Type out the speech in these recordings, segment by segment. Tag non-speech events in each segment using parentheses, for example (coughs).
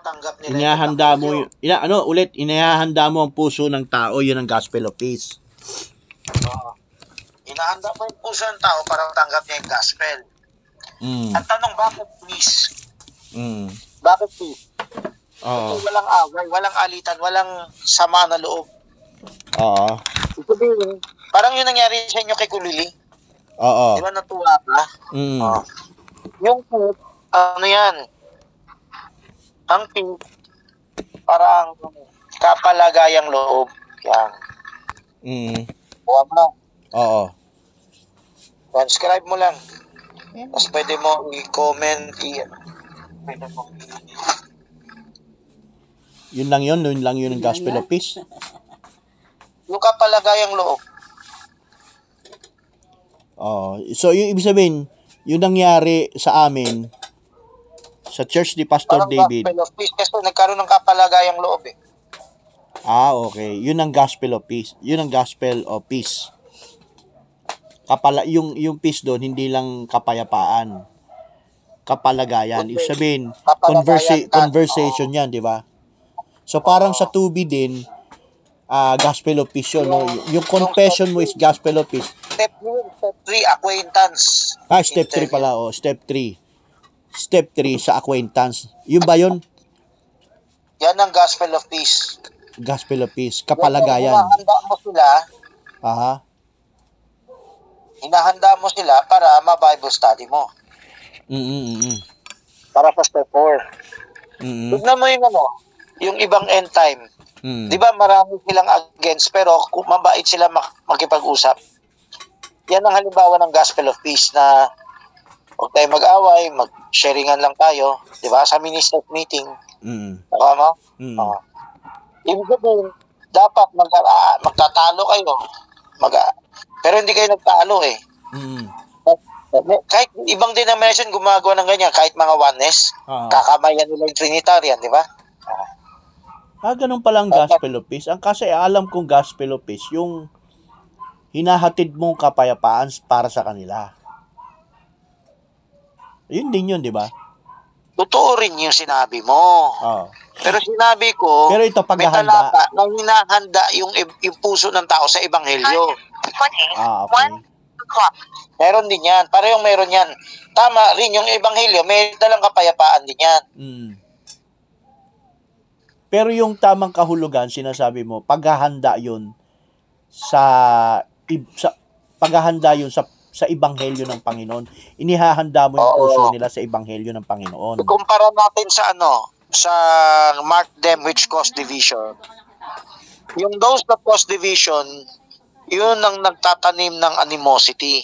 tanggap nila. Inihahanda mo, y- ina, ano, ulit, inihahanda mo ang puso ng tao, yun ang gospel of peace. Oo. Inahanda mo yung puso ng tao para tanggap niya yung gospel. Mm. Ang tanong, bakit peace? Mm. Bakit peace? Oo. Kasi walang away, walang alitan, walang sama na loob. Oo. Sabihin, parang yun nangyari sa inyo kay Kulili. Oo. Di ba natuwa ka? Mm. Oo. Yung ano yan? Ang peace, parang kapalagayang loob. Yan. Mm. Buwan mo. Oo. Transcribe mo lang. Tapos pwede mo i-comment, i- pwede mo Yun lang yun, yun lang yun ang gospel of peace. yung kapalagayang loob. Oo. So, yung ibig sabihin, yung nangyari sa amin, sa church ni Pastor Parang David, gospel of peace kasi nagkaroon ng kapalagayang loob eh. ah, okay. Yun ang gospel of peace. Yun ang gospel of peace. Kapala, yung, yung peace doon, hindi lang kapayapaan. Kapalagayan. Ibig sabihin, conversa- conversation yan, di ba? So, parang sa 2B din, ah, gospel of peace yun. No? Yung confession mo is gospel of peace. Step 3, step 3, acquaintance. Ah, step 3 pala, oh. Step 3. Step 3 sa acquaintance. Yun ba yun? Yan ang gospel of peace. Gospel of peace. Yan Kapalagayan. yung Hinahanda mo sila, Aha. hinahanda mo sila para ma-Bible study mo. Mm mm Para sa step 4. mm Tignan mo yung ano, yung ibang end time. mm Di ba marami silang against pero kung mabait sila mak- makipag-usap. Yan ang halimbawa ng gospel of peace na huwag tayo mag-away, mag-sharingan lang tayo. Di ba? Sa minister meeting. mm Tama mo? mm Oo. Ibig sabihin, dapat mag ah, magtatalo kayo. Mag pero hindi kayo nagtalo eh. mm Kahit ibang denomination gumagawa ng ganyan, kahit mga oneness, Ah. kakamayan nila yung Trinitarian, di ba? Ah, ganun pala ang gospel of peace. Ang kasi alam kong gospel of peace, yung hinahatid mong kapayapaan para sa kanila. Yun din yun, di ba? Totoo rin yung sinabi mo. Oo. Pero sinabi ko, Pero ito may paghahanda. talata na hinahanda yung, yung puso ng tao sa ebanghelyo. Ah, okay. Meron din yan. Parehong meron yan. Tama rin yung ebanghelyo, may dalang kapayapaan din yan. Mm. Pero yung tamang kahulugan, sinasabi mo, paghahanda yun sa, ib- sa paghahanda yun sa sa ebanghelyo ng Panginoon. Inihahanda mo yung Oo. puso nila sa ebanghelyo ng Panginoon. Ikumpara natin sa ano, sa mark them which cause division. Yung those that cause division, yun ang nagtatanim ng animosity.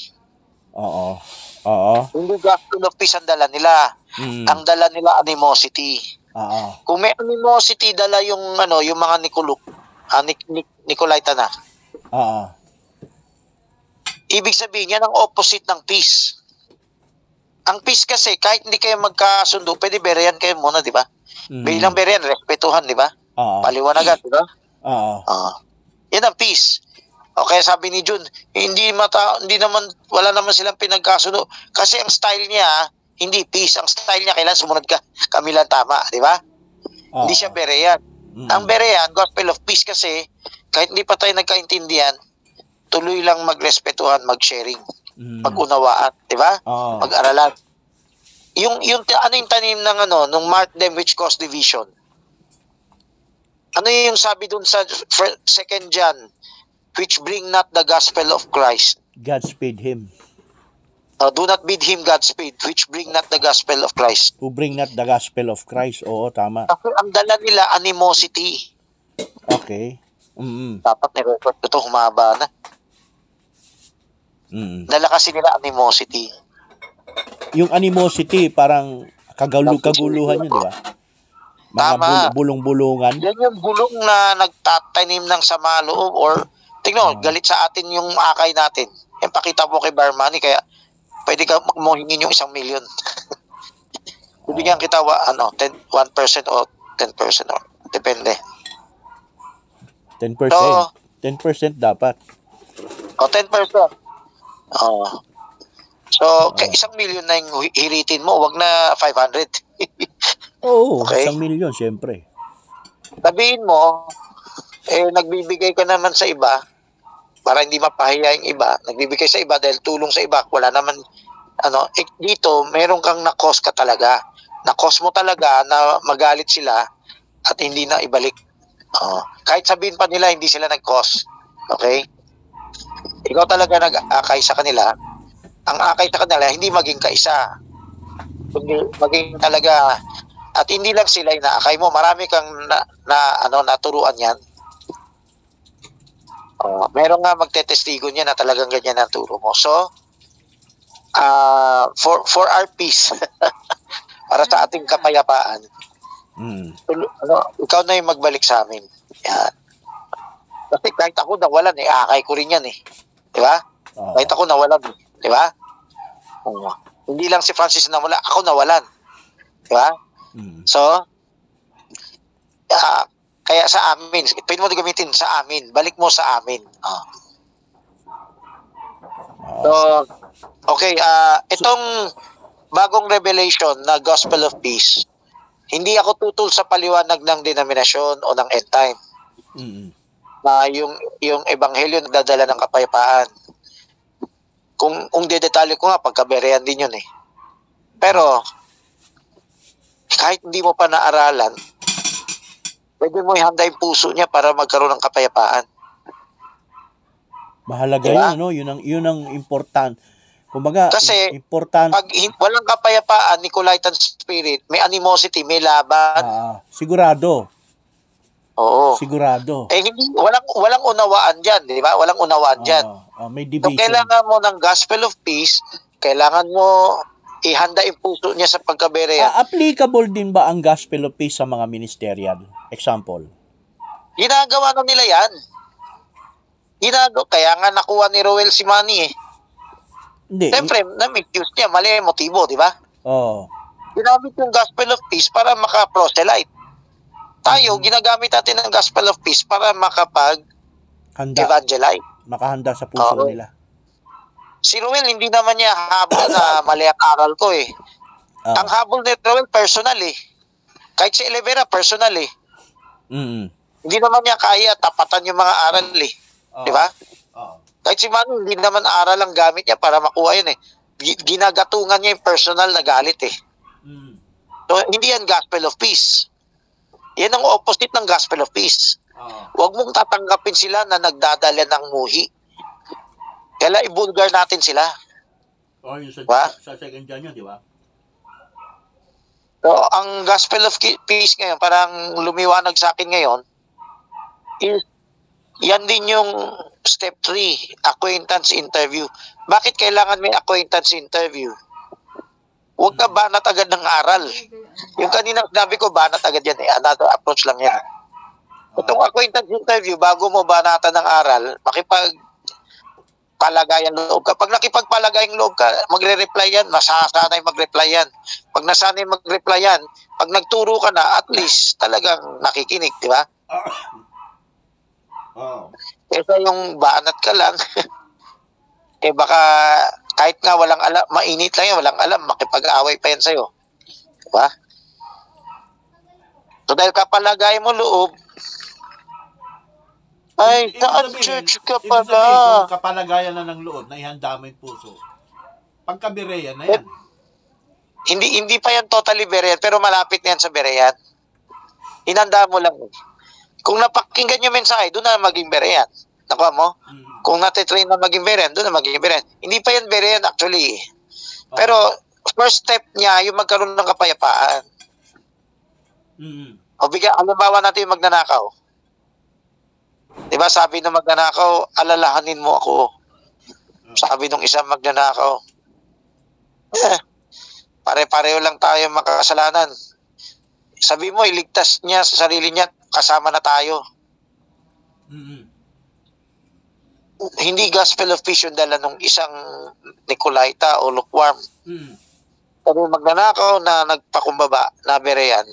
Oo. Oo. Hindi gospel of peace ang dala nila. Mm. Ang dala nila animosity. Oo. Kung may animosity dala yung ano, yung mga Nicoluk, ah, Nic- Nic- Nicolaita na. Oo. Ibig sabihin yan ang opposite ng peace. Ang peace kasi kahit hindi kayo magkasundo, pwede berayan kayo muna, di ba? Mm. Bilang berayan, respetuhan, di ba? Oo. Paliwanagan, di ba? Oo. Ah. yan ang peace. O kaya sabi ni Jun, hindi mata hindi naman wala naman silang pinagkasundo kasi ang style niya hindi peace, ang style niya kailan sumunod ka kami lang tama, di ba? Oo. Hindi siya berean. Mm. Ang berean, gospel of peace kasi kahit hindi pa tayo nagkaintindihan, tuloy lang magrespetuhan, mag-sharing, Mm. mag-unawaan, di ba? Oo. Mag-aralan. Yung yung ano yung tanim ng ano, nung mark them which cause division. Ano yung sabi dun sa second John which bring not the gospel of Christ. Godspeed him Uh, do not bid him Godspeed which bring not the gospel of Christ. who bring not the gospel of Christ. Oo, tama. Kasi ang dala nila animosity. Okay. Mm. Dapat ni-record ko to humaba na. Mm. Dala kasi nila animosity. Yung animosity, parang kagalu kaguluhan yun, di ba? Mga Tama. bul- bulong-bulungan. Yan yung bulong na nagtatanim ng sama loob or tingnan Ah. galit sa atin yung akay natin. Yan pakita mo kay Barmani kaya pwede ka mo hingin yung isang milyon. (laughs) Bibigyan kita wa, ano, 10, 1% o 10% o depende. 10%. Oo. 10% dapat. O 10%. Oo. So, kay isang milyon na yung hi- hiritin mo, wag na 500. (laughs) Oo, Okay. isang milyon, syempre. Sabihin mo, eh, nagbibigay ka naman sa iba para hindi mapahiya yung iba. Nagbibigay sa iba dahil tulong sa iba. Wala naman, ano, eh, dito, meron kang nakos ka talaga. Nakos mo talaga na magalit sila at hindi na ibalik. Oo. kahit sabihin pa nila, hindi sila nag-cause. Okay? Ikaw talaga nag-akay sa kanila. Ang akay sa kanila, hindi maging kaisa. Kundi maging talaga at hindi lang sila inaakay mo, marami kang na, na ano naturuan yan. Oh, meron nga magtetestigo niya na talagang ganyan ang turo mo. So, ah for for our peace, (laughs) para sa ating kapayapaan, Mm. ano, ikaw na yung magbalik sa amin. Yan. Kasi kahit ako nawalan, eh, akay ko rin yan eh. Di ba? Oo. Kahit ako nawalan, di ba? Oo. Hindi lang si Francis nawala, ako nawalan. Di ba? Mm. So, ah, kaya sa amin, pwede mo gamitin sa amin, balik mo sa amin. Ah. Oo. So, okay, ah itong bagong revelation na Gospel of Peace, hindi ako tutol sa paliwanag ng denominasyon o ng end time Mm. Na yung yung ebanghelyo nagdadala ng kapayapaan. Kung kung dedetalye ko nga pagkaberean din yun eh. Pero kahit hindi mo pa naaralan, pwede mo ihanda yung puso niya para magkaroon ng kapayapaan. Mahalaga Diba? yun, ano? Yun ang, yun ang important. Kumbaga, Kasi, important. Pag walang kapayapaan, Nicolaitan spirit, may animosity, may laban. Ah, sigurado. Oo. Sigurado. Eh hindi walang walang unawaan diyan, di ba? Walang unawaan diyan. Ah, ah, may So, division. kailangan mo ng gospel of peace, kailangan mo ihanda yung puso niya sa pagkaberean. Ah, applicable din ba ang gospel of peace sa mga ministerial? Example. Ginagawa na nila yan. Ginagawa, kaya nga nakuha ni Roel si Manny eh. Hindi. Siyempre, na-misuse niya, mali motibo, di ba? Oh. Ginamit yung gospel of peace para maka-proselyte. Tayo, Mhm. ginagamit natin ang gospel of peace para makapag-evangelize. Handa. Makahanda sa puso Oo. nila. Si Roel, hindi naman niya habol na (coughs) mali ang aral ko eh. Ah. Ang habol ni Roel, personal eh. Kahit si Elevera, personal eh. Mm. Hindi naman niya kaya tapatan yung mga aral eh. Di ba? Oo. Kahit si Manu, hindi naman aral ang gamit niya para makuha yun eh. Gi- Ginagatungan niya yung personal na galit eh. Mm. So, hindi yan gospel of peace. Yan ang opposite ng gospel of peace. Oo. Huwag mong tatanggapin sila na nagdadala ng muhi. Kaya ibulgar natin sila. Oh, yung sa, Ba? sa second John yun, di ba? So, ang gospel of peace ngayon, parang lumiwanag sa akin ngayon, is yan din yung step 3, acquaintance interview. Bakit kailangan may acquaintance interview? Huwag ka banat agad ng aral. Yung kanina sinabi ko, banat agad yan eh. Another approach lang yan. Itong acquaintance interview, bago mo banatan ng aral, makipag palagayan loob ka. Pag nakipagpalagayan loob ka, magre-reply yan, nasasanay mag-reply yan. Pag nasanay mag-reply yan, pag nagturo ka na, at least talagang nakikinig, di ba? Oo. (coughs) Kesa yung banat ka lang, (laughs) eh baka kahit nga walang alam, mainit lang yan, walang alam, makipag-away pa yan sa'yo. Di ba? So dahil kapalagay mo loob, ay, Ibig saan church ka ibig sabihin, pala? Kung kapalagayan na ng loob, na ihanda mo yung puso. Pagkabireyan na yan. Hindi hindi pa yan totally Berean, pero malapit na yan sa Berean. Inanda mo lang. eh. Kung napakinggan yung mensahe, doon na maging Berean. Nakuha mo? Mm. Kung natitrain na maging Berean, doon na maging Berean. Hindi pa yan Berean actually. Oo. Pero first step niya, yung magkaroon ng kapayapaan. Mm. O bigyan, halimbawa natin yung magnanakaw. Di ba sabi ng magnanakaw, alalahanin mo ako. Sabi nung isang magnanakaw, eh, pare-pareho lang tayo makakasalanan. Sabi mo, iligtas niya sa sarili niya, kasama na tayo. Mm. Hindi gospel of peace yung dala nung isang Nicolaita o lukewarm. Mm. Pero yung magnanakaw na nagpakumbaba, na berean,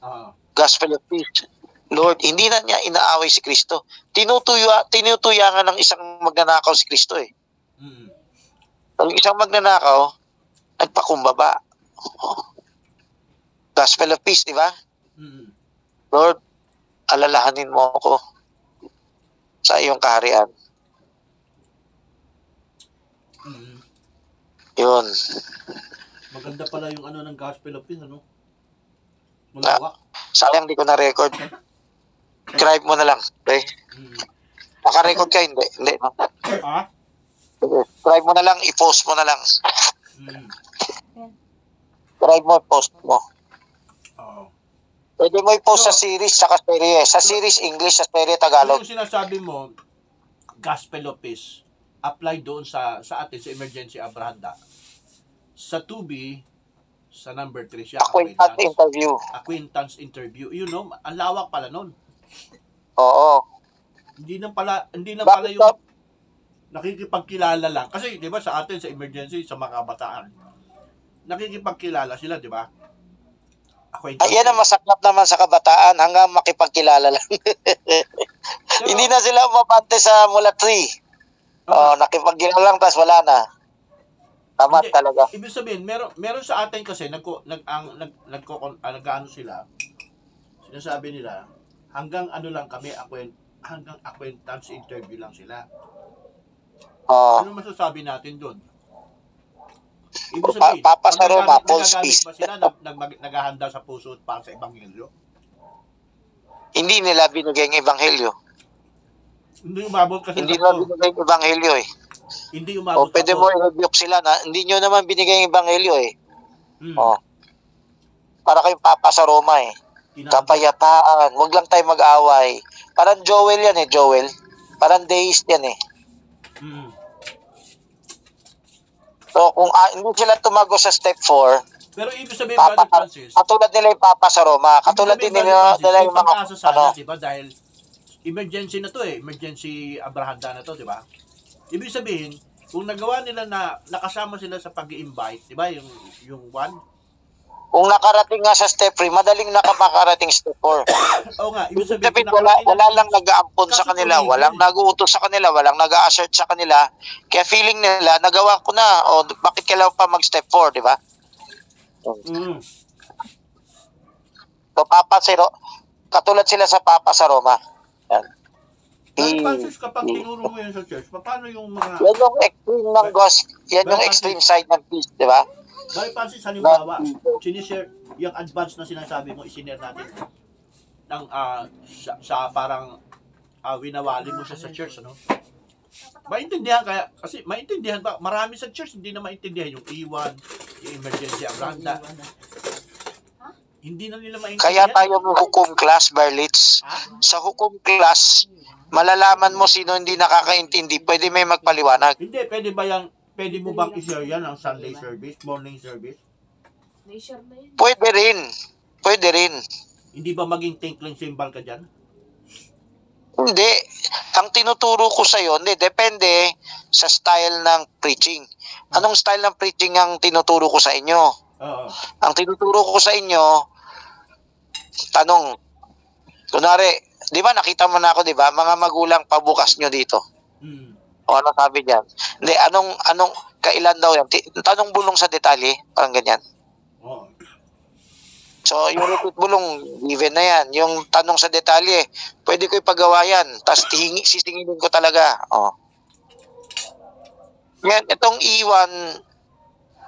Oo. gospel of peace. Lord, hindi na niya inaaway si Kristo. Tinutuya, tinutuyangan ng isang magnanakaw si Kristo eh. Mm. Ang isang magnanakaw, nagpakumbaba. Gospel of Peace, di ba? Mm. Lord, alalahanin mo ako sa iyong kaharian. Mm. Yun. Maganda pala yung ano ng Gospel of Peace, ano? Malawak. Sayang di ko na record. Scribe mo na lang. Okay? Mm. Naka-record ka? Hindi. Hindi. no? Ah? Sige. Scribe mo na lang. I-post mo na lang. Mm. Scribe mo, post mo. Oo. Pwede mo i-post sa series sa serye. Sa series English, sa serye Tagalog. yung sinasabi mo, Gospel of Peace, apply doon sa sa atin sa emergency Abrahanda. Sa 2B, sa number 3 siya, Acquaintance interview. acquaintance interview. You know, ang lawak pala nun. Oo. Hindi na pala, hindi na pala yung nakikipagkilala lang. Kasi, di ba, sa atin, sa emergency, sa mga kabataan, nakikipagkilala sila, di ba? Acquaintance. Ay, yan ang masaklap naman sa kabataan hanggang makipagkilala lang. (laughs) Pero, Hindi na sila umabante sa mula 3. Oh, nakipagkilala lang tapos wala na. Tama Hindi. talaga. Ibig sabihin, meron meron sa atin kasi nagko nag ang nag nagko ah, nag-ano sila. Sinasabi nila, hanggang ano lang kami, acquaint hanggang acquaintance interview lang sila. Oh. Ano masasabi natin doon? Ibig Pa- sabihin, Papa sa nagagamit- Roma, Paul's nagagamit Peace. ba sila nag, nag, naghahanda sa puso at para sa ebanghelyo? Hindi nila binigay ang ebanghelyo. Hindi umabot kasi Hindi sa nila binigay ang ebanghelyo eh. Hindi O umabot pwede sa mo i-rebuke sila na hindi nyo naman binigay ang ebanghelyo eh. Hmm. Oh. Para kayong papa sa Roma eh. Tinawag- Kapayapaan. Huwag lang tayo mag-away. Parang Joel yan eh, Joel. Parang deist yan eh. Hmm. So kung ah, hindi sila tumago sa step 4, Pero ibig sabihin, Papa, Brother Francis, katulad nila yung papa sa Roma, katulad din nila, Brother nila Francis, yung mga, sana, ano, di ba? Dahil emergency na to eh. Emergency Abrahanda na to, di ba? Ibig sabihin, kung nagawa nila na nakasama sila sa pag invite di ba? Yung, yung one. kung nakarating nga sa step 3, madaling nakamakarating step 4. (coughs) Oo nga, ibig sabihin, sabihin, wala, wala lang nag-aampon sa kanila, walang nag-uutos sa kanila, walang nag-assert sa kanila. Kaya feeling nila, nagawa ko na, o bakit kailangan pa mag-step 4, di ba? Mm. So, Papa si Ro- katulad sila sa Papa sa Roma. Yan. Brother I- Francis, kapag tinuro mo yun sa church, paano yung mga... yan yung extreme ng gospel, yan yung extreme side ng peace, di ba? Brother Francis, halimbawa, sinishare, yung advance na sinasabi mo, isinare natin ng, ah, sa, sa parang ah, winawali mo siya sa church, ano? Maintindihan kaya, kasi maintindihan ba, marami sa church hindi na maintindihan yung iwan, yung emergency abranda. Hindi na nila Kaya maintindihan. tayo may hukom class, Berlitz. Ha? Sa hukom class, malalaman mo sino hindi nakakaintindi. Pwede may magpaliwanag. Hindi, pwede ba yung, pwede mo bang i-share yan ang Sunday service, morning service? Pwede rin. Pwede rin. Hindi ba maging tinkling symbol ka dyan? Hindi. Ang tinuturo ko sa iyo, hindi, depende sa style ng preaching. Anong style ng preaching ang tinuturo ko sa inyo? Oo. Ang tinuturo ko sa inyo, tanong, kunwari, di ba nakita mo na ako, di ba? Mga magulang pabukas nyo dito. Mm. O ano sabi diyan? Hindi, anong, anong, kailan daw yan? Tanong bulong sa detalye, parang ganyan. Oo. So, yung repeat bulong, given na yan. Yung tanong sa detalye, pwede ko ipagawa yan. Tapos tihingi, sisingilin ko talaga. Oh. Yan, itong E E1,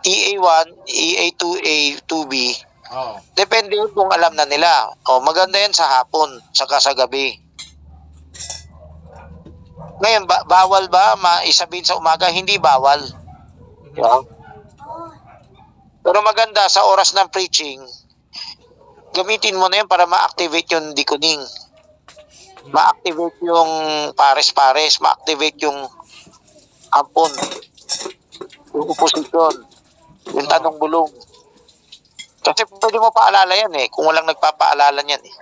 EA1, EA2, A2B, Oo. depende yun kung alam na nila. O, maganda yan sa hapon, saka sa gabi. Ngayon, ba- bawal ba maisabihin sa umaga? Hindi bawal. Yeah. Pero maganda sa oras ng preaching, gamitin mo na yun para ma-activate yung deconing. Ma-activate yung pares-pares, ma-activate yung ampon, yung opposition, yung tanong bulong. Kasi pwede mo paalala yan eh, kung walang nagpapaalala niyan eh.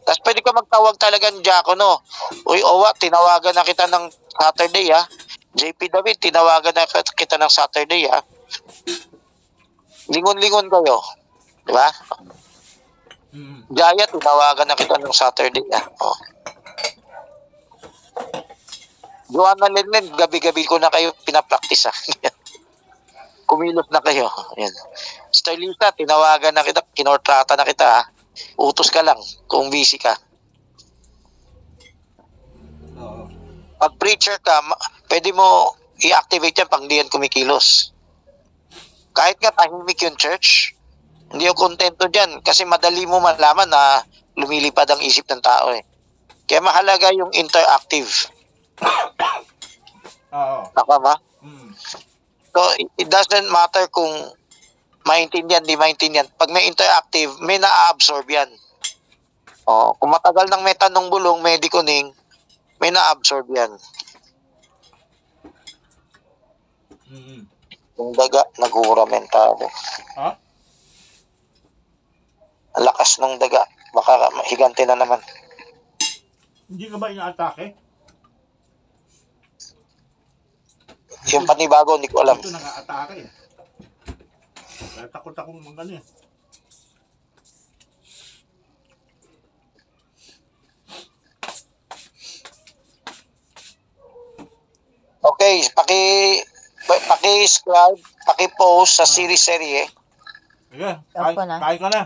Tapos pwede ka magtawag talaga ng Diakono. Uy, Owa, tinawagan na kita ng Saturday ah. JP David, tinawagan na kita ng Saturday ah. Lingon-lingon kayo. Di ba? Mm. Jaya, tinawagan na kita ng Saturday ah. Oh. Joanna Lenlen, gabi-gabi ko na kayo pinapraktis ah. (laughs) Kumilos na kayo. Ayan. Starlita, tinawagan na kita. kinortrata na kita ha. Utos ka lang kung busy ka. Pag preacher ka, pwede mo i-activate yan pag di yan kumikilos. Kahit nga tahimik yung church, hindi ako kontento dyan kasi madali mo malaman na lumilipad ang isip ng tao eh. Kaya mahalaga yung interactive. (coughs) Oo. Tama ba? Mm. So, it- doesn't matter kung maintindihan, di maintindihan. Pag may interactive, may na-absorb yan. Oh, kung matagal nang may tanong bulong, may dikuning, may na-absorb yan. Mm. Yung daga, naghuhuramentado. Ha? Ang lakas ng daga. Baka higante na naman. Hindi ka ba inaatake? Yung panibago, hindi ko alam. Ito nang-aatake eh. Kaya takot akong mag ano eh. Okay, paki paki-subscribe, paki-post sa series serye. Sige, kain, Opo na. kain ka na.